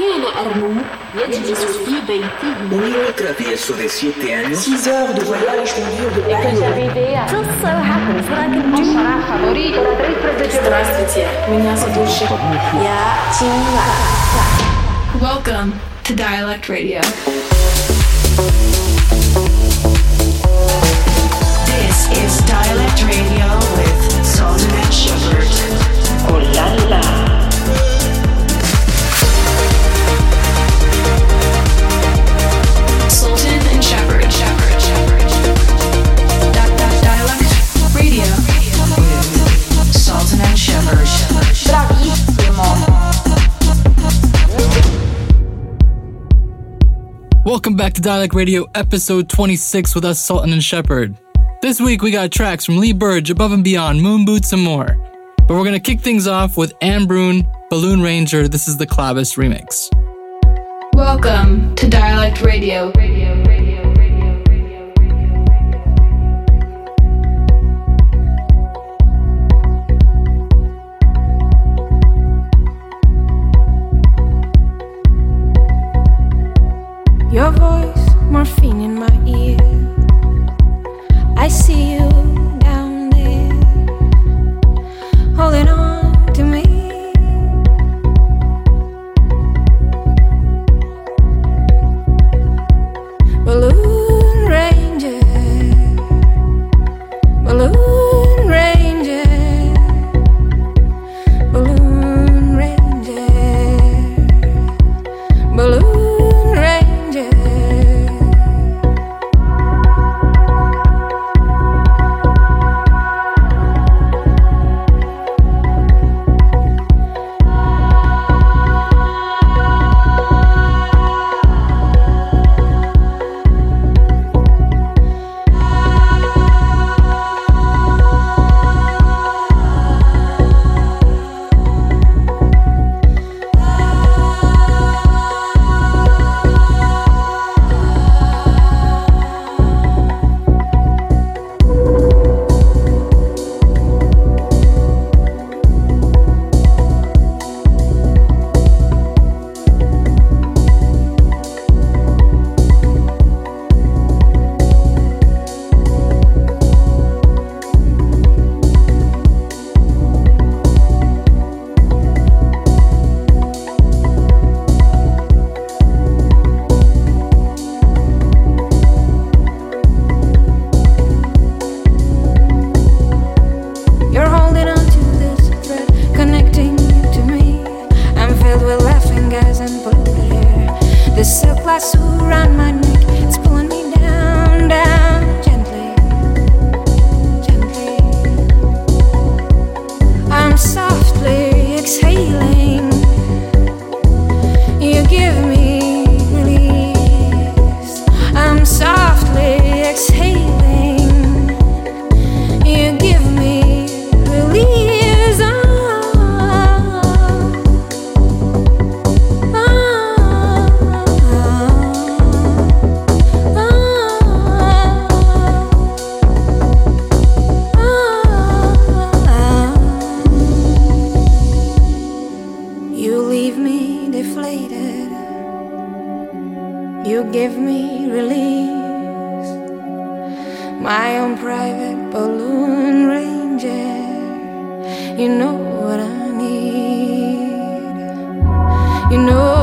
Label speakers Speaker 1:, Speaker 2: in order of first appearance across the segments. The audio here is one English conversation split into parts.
Speaker 1: أرنو يجلس في بيته
Speaker 2: Welcome to Dialect Radio.
Speaker 3: This is Dialect Radio with Sultan and Shepard. Oh la la.
Speaker 4: Welcome back to Dialect Radio, episode 26 with us, Sultan and Shepard. This week we got tracks from Lee Burridge, Above and Beyond, Moon Boots, and more. But we're gonna kick things off with Ane Brun, Balloon Ranger. This is the Clavis remix.
Speaker 2: Welcome to Dialect. Radio. Radio.
Speaker 5: Morphine in my ear. I see you me release. My own private balloon ranger. You know what I need. You know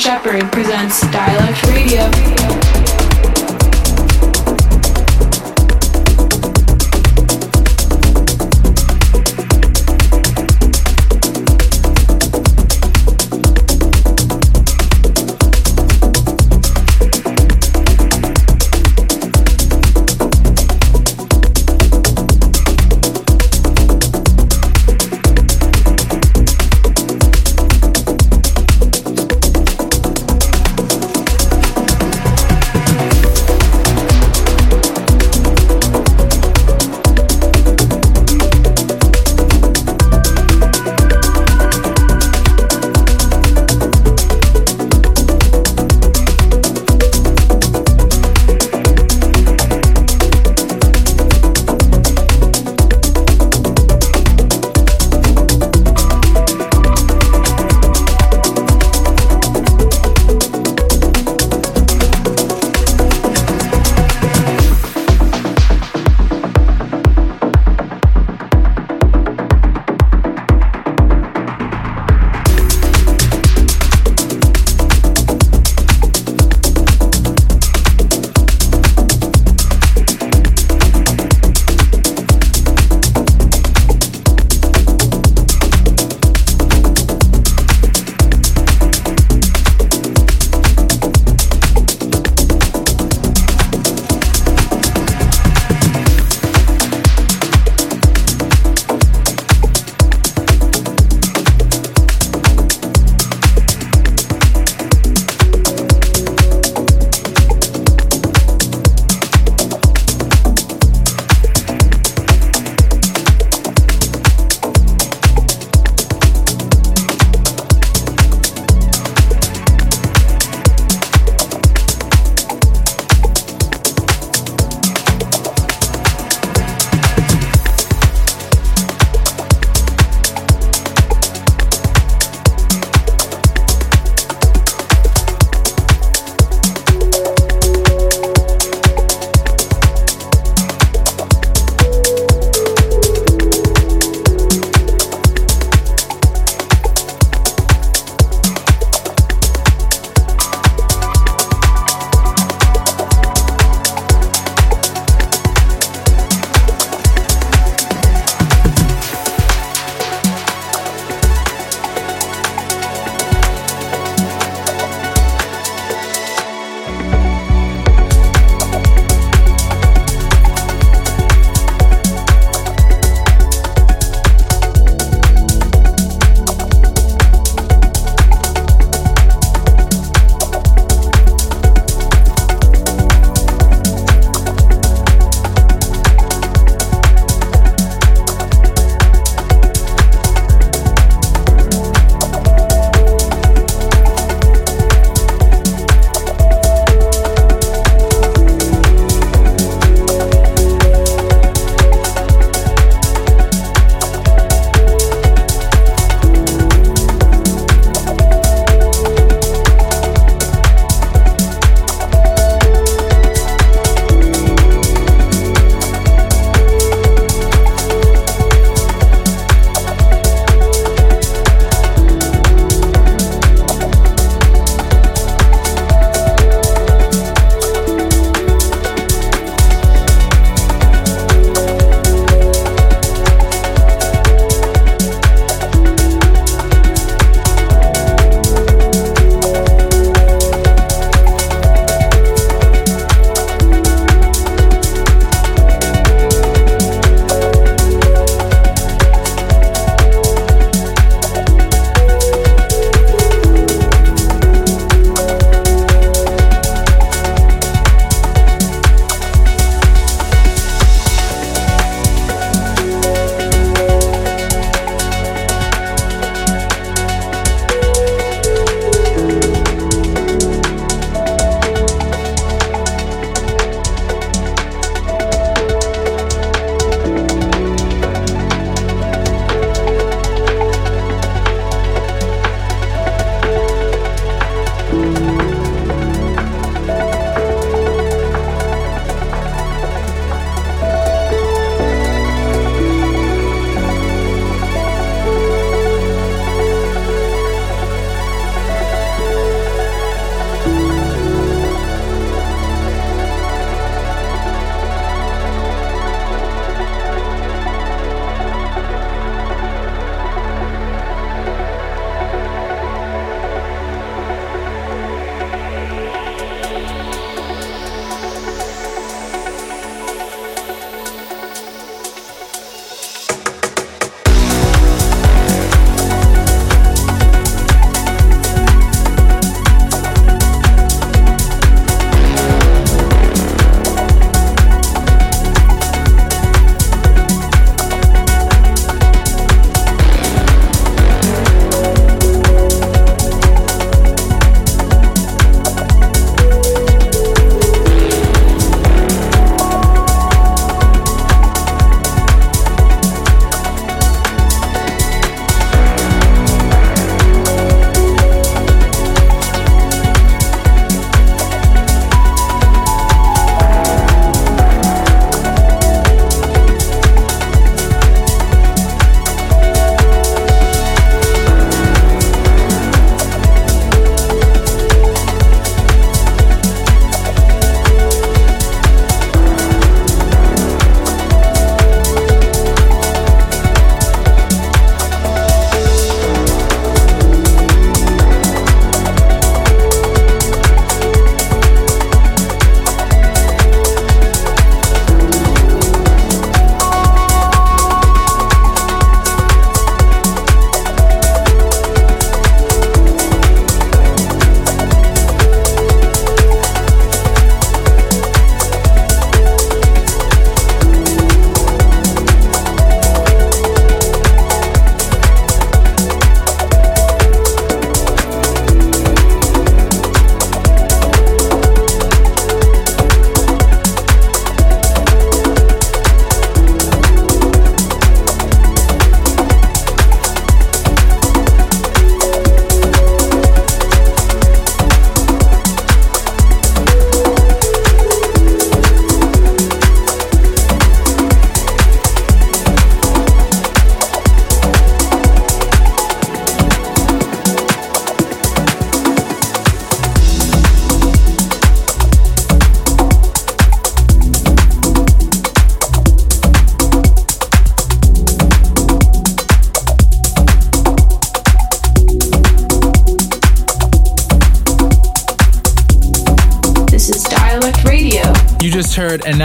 Speaker 6: Shepard presents Dialect Radio.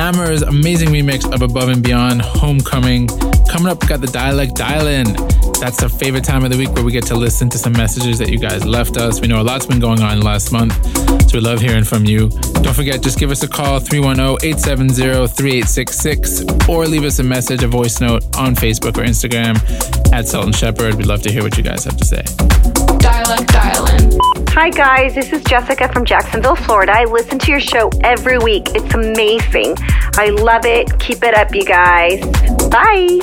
Speaker 7: Enamour's amazing remix of Above and Beyond Homecoming. Coming up, got the Dialect Dial In. That's the favorite time of the week where we get to listen to some messages that you guys left us. We know a lot's been going on last month, so we love hearing from you. Don't forget, just give us a call 310 870 3866 or leave us a message, a voice note on Facebook or Instagram at Sultan Shepard. We'd love to hear what you guys have to say.
Speaker 6: Dialect Dial In.
Speaker 8: Hi, guys. This is Jessica from Jacksonville, Florida. I listen to your show every week. It's amazing. I love it. Keep it up, you guys. Bye.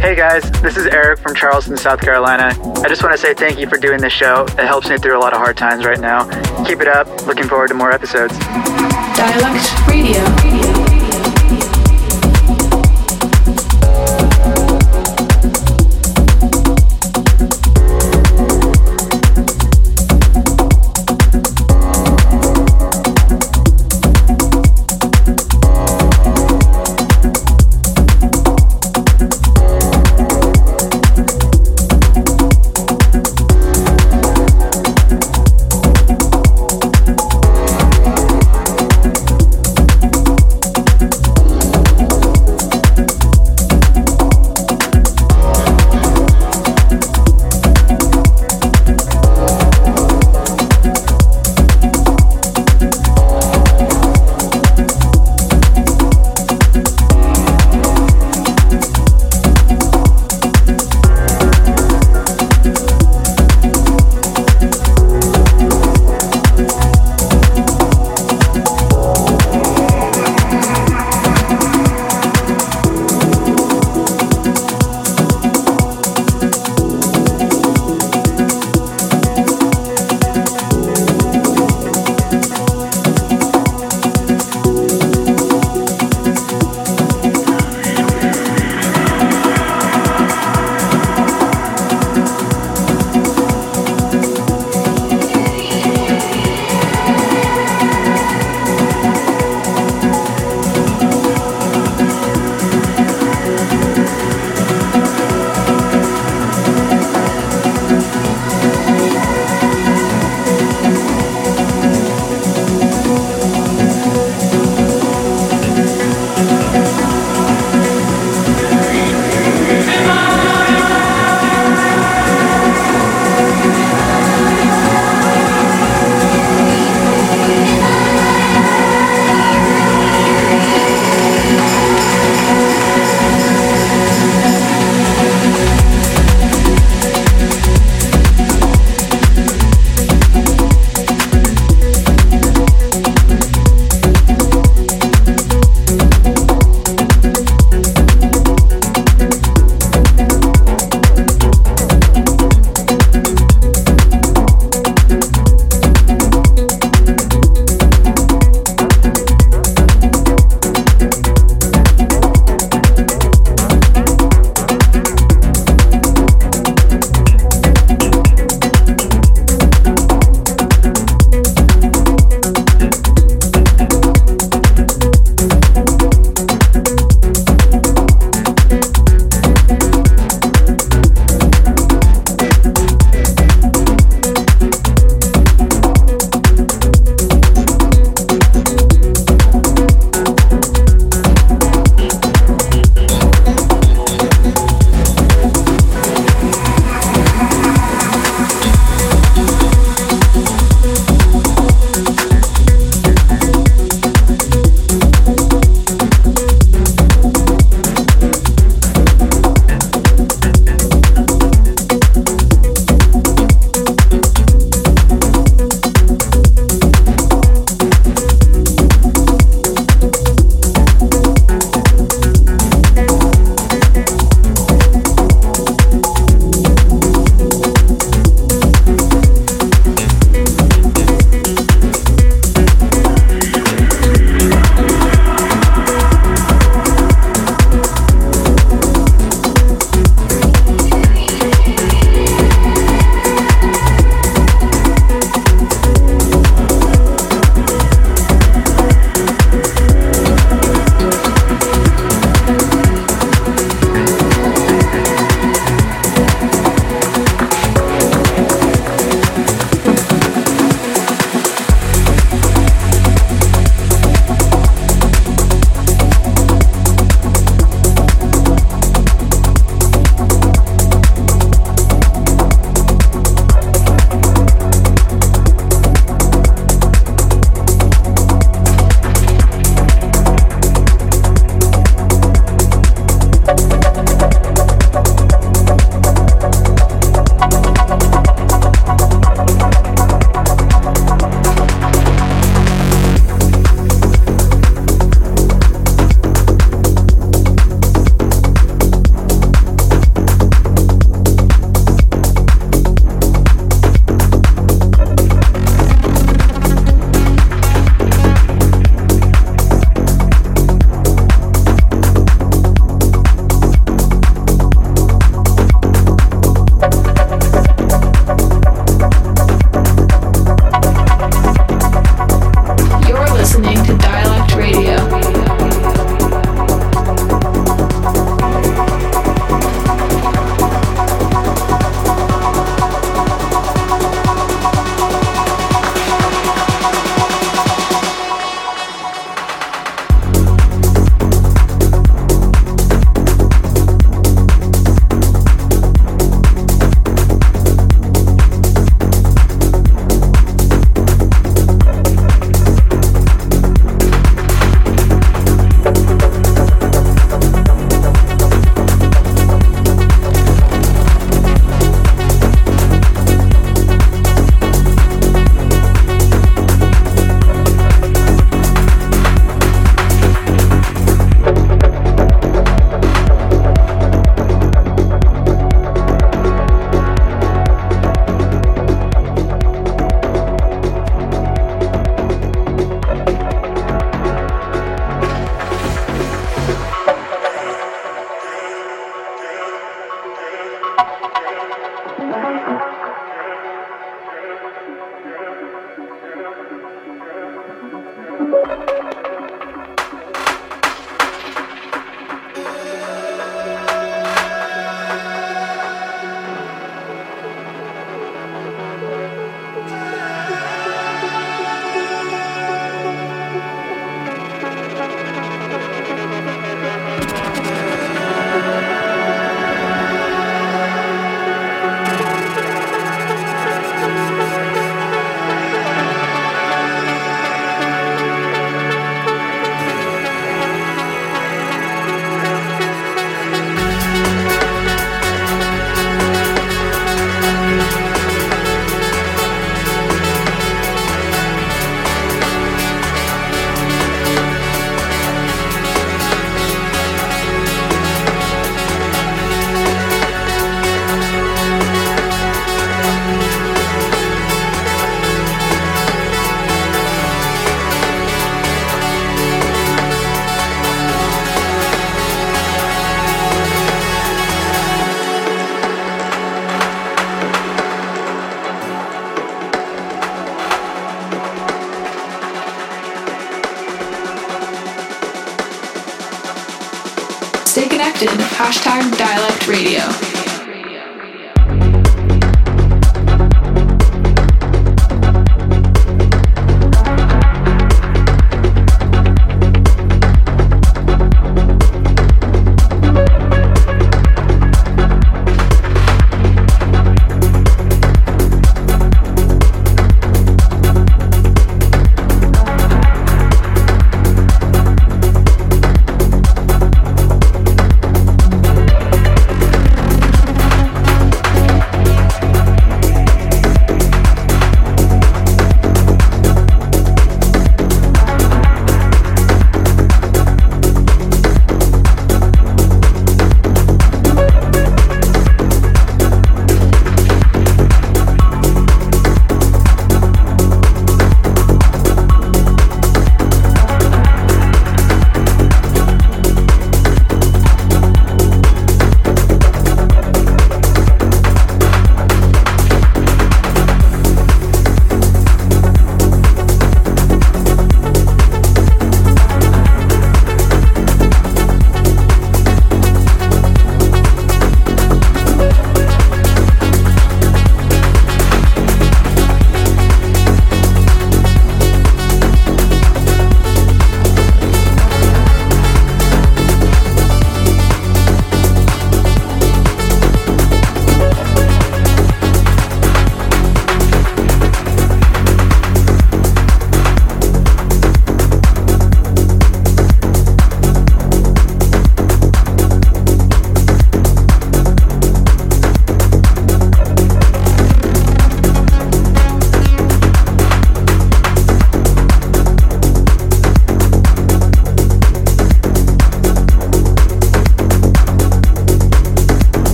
Speaker 9: Hey guys, this is Eric from Charleston, South Carolina. I just want to say thank you for doing this show. It helps me through a lot of hard times right now. Keep it up. Looking forward to more episodes.
Speaker 6: Dialect Radio. Hashtag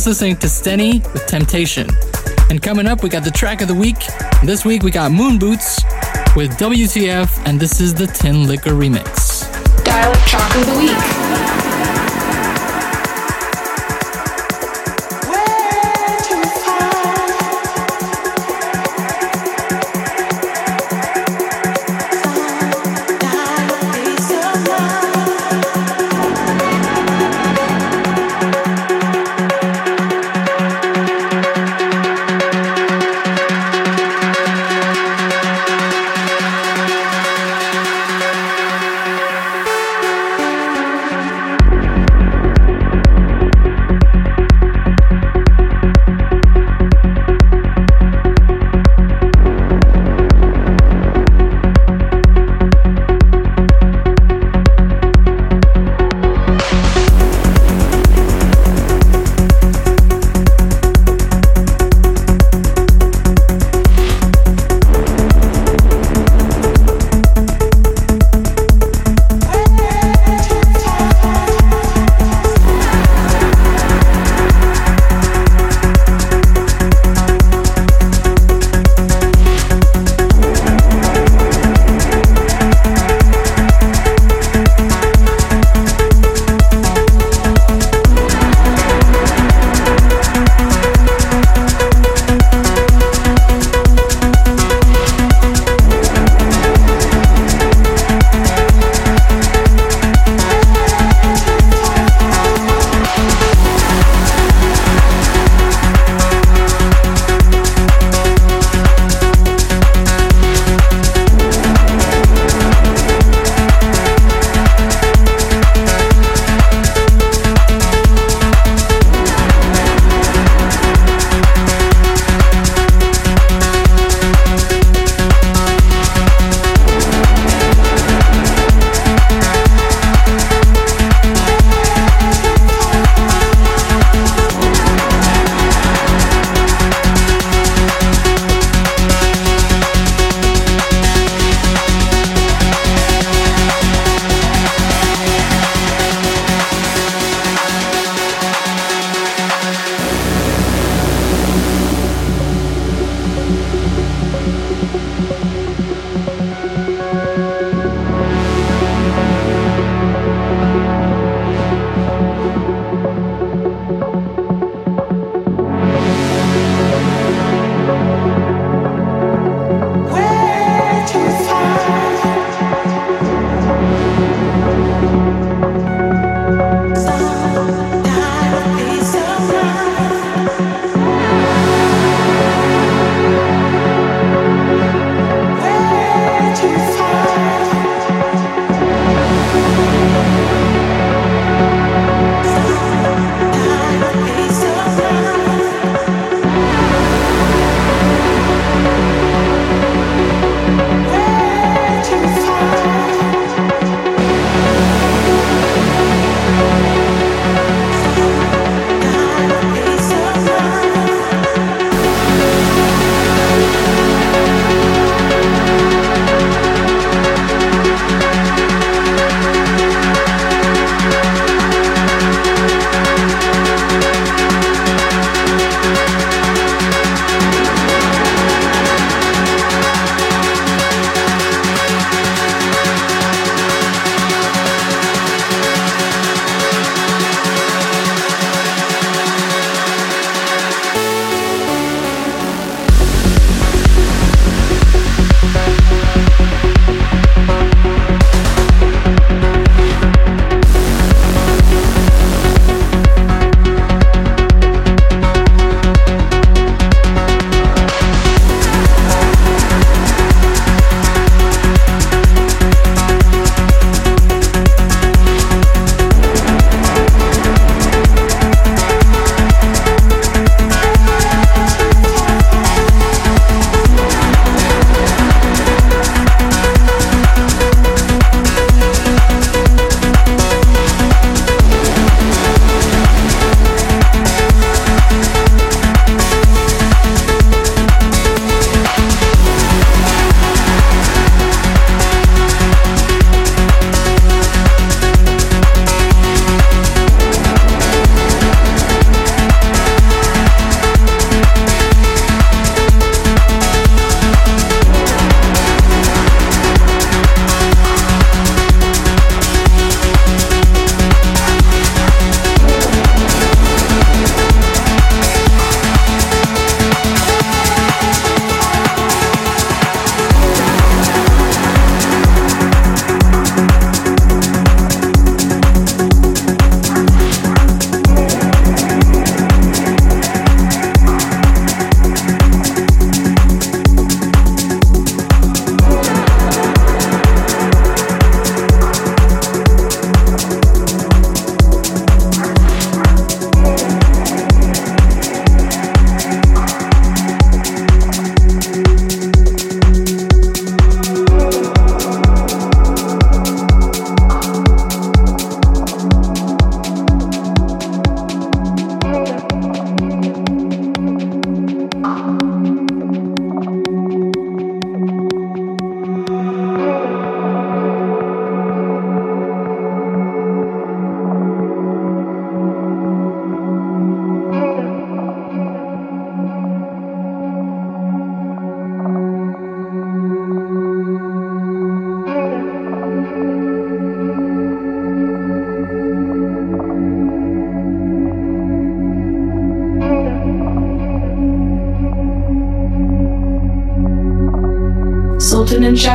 Speaker 4: just listening to Steny with Temptation. And coming up, we got the track of the week. This week, we got Moon Boots with WTF, and this is the Tinlicker remix.
Speaker 6: Dialect track of the week.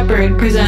Speaker 6: And presents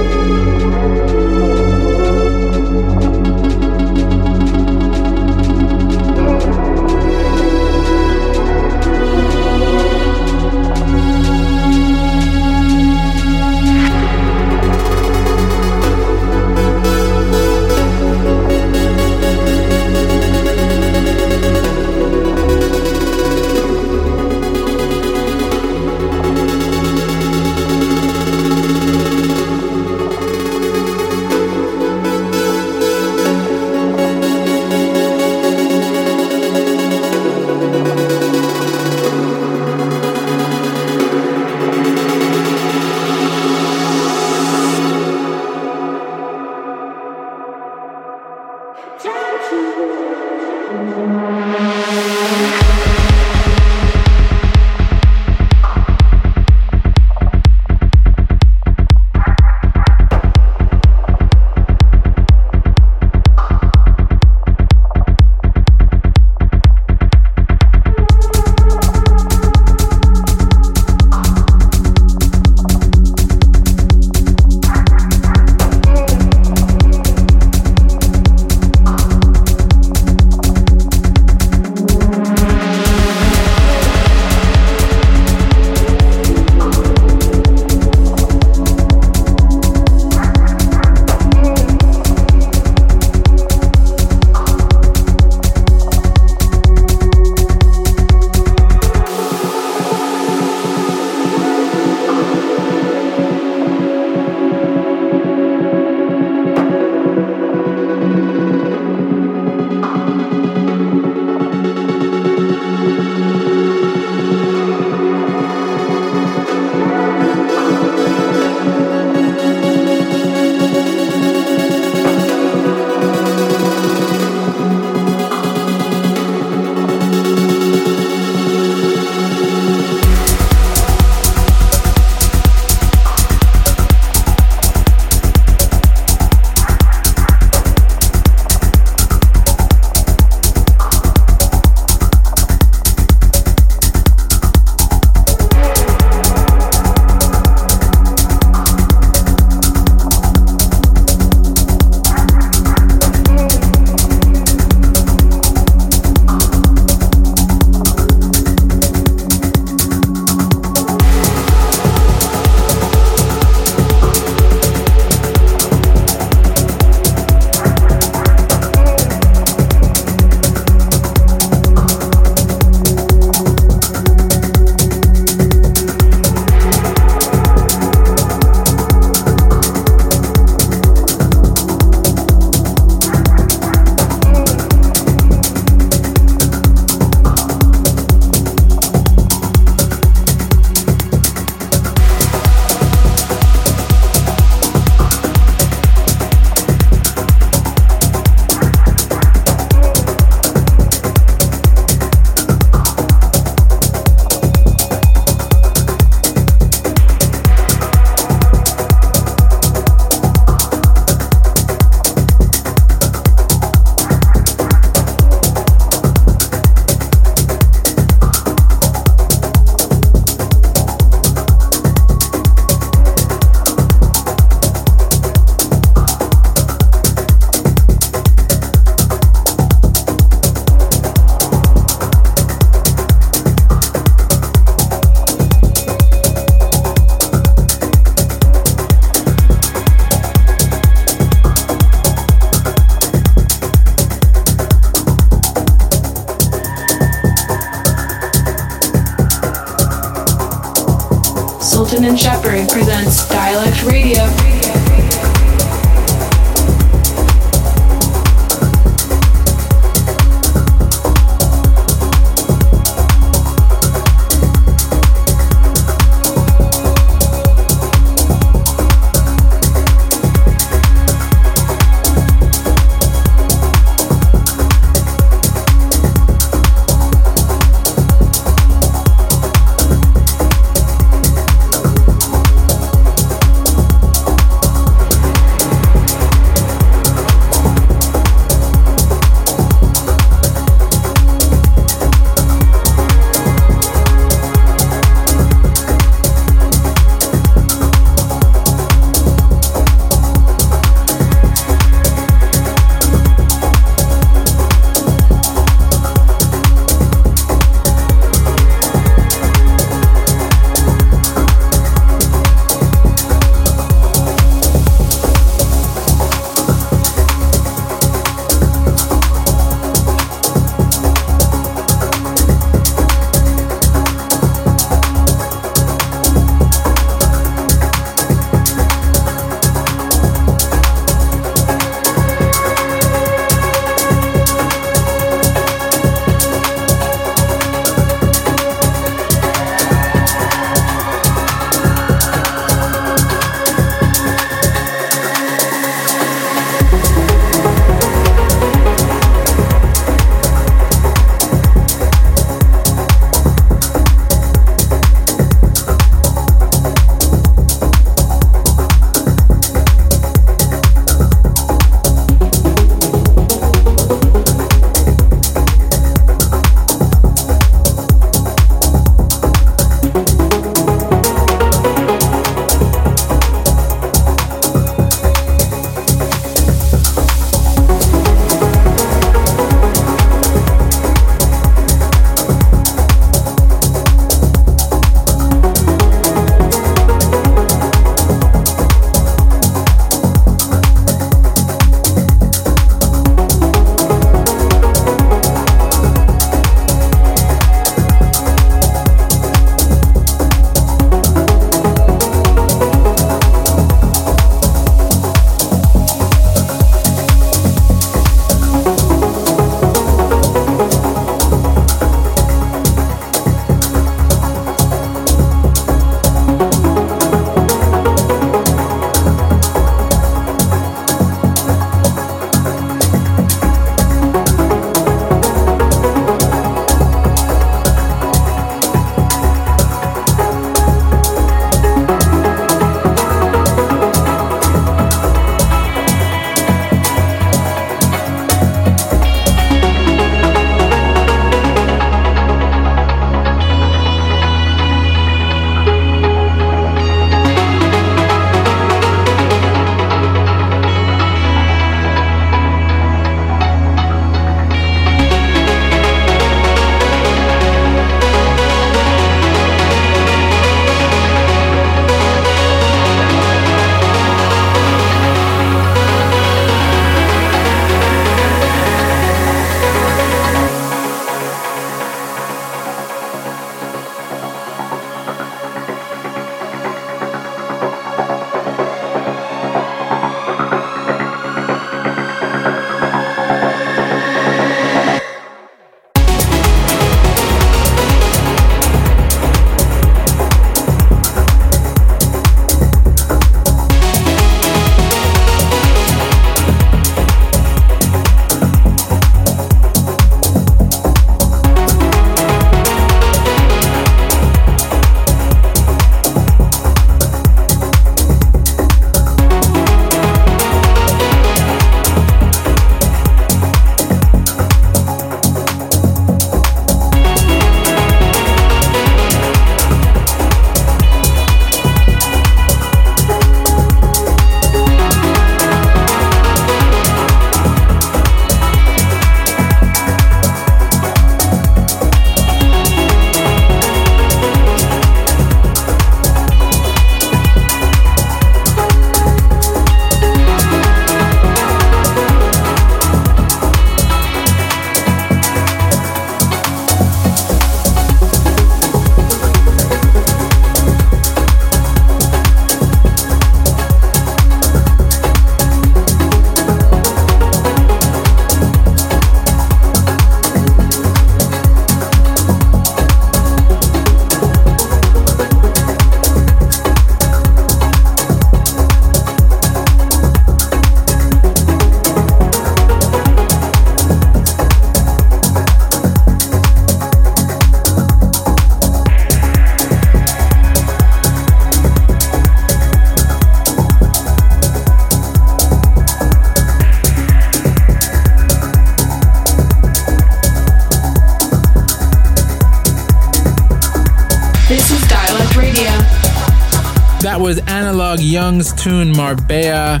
Speaker 7: Young's tune Marbella.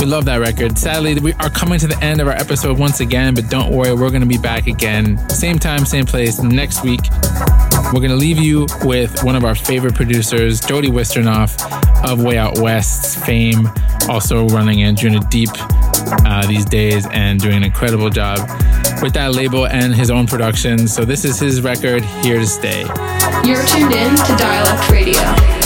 Speaker 7: We love that record. Sadly, we are coming to the end of our episode once again, but don't worry, we're going to be back again. Same time, same place next week. We're going to leave you with one of our favorite producers, Jody Wisternoff of Way Out West's fame, also running Anjuna Deep uh, these days and doing an incredible job with that label and his own production. So this is his record, Here to Stay.
Speaker 6: You're tuned in to Dialect Radio.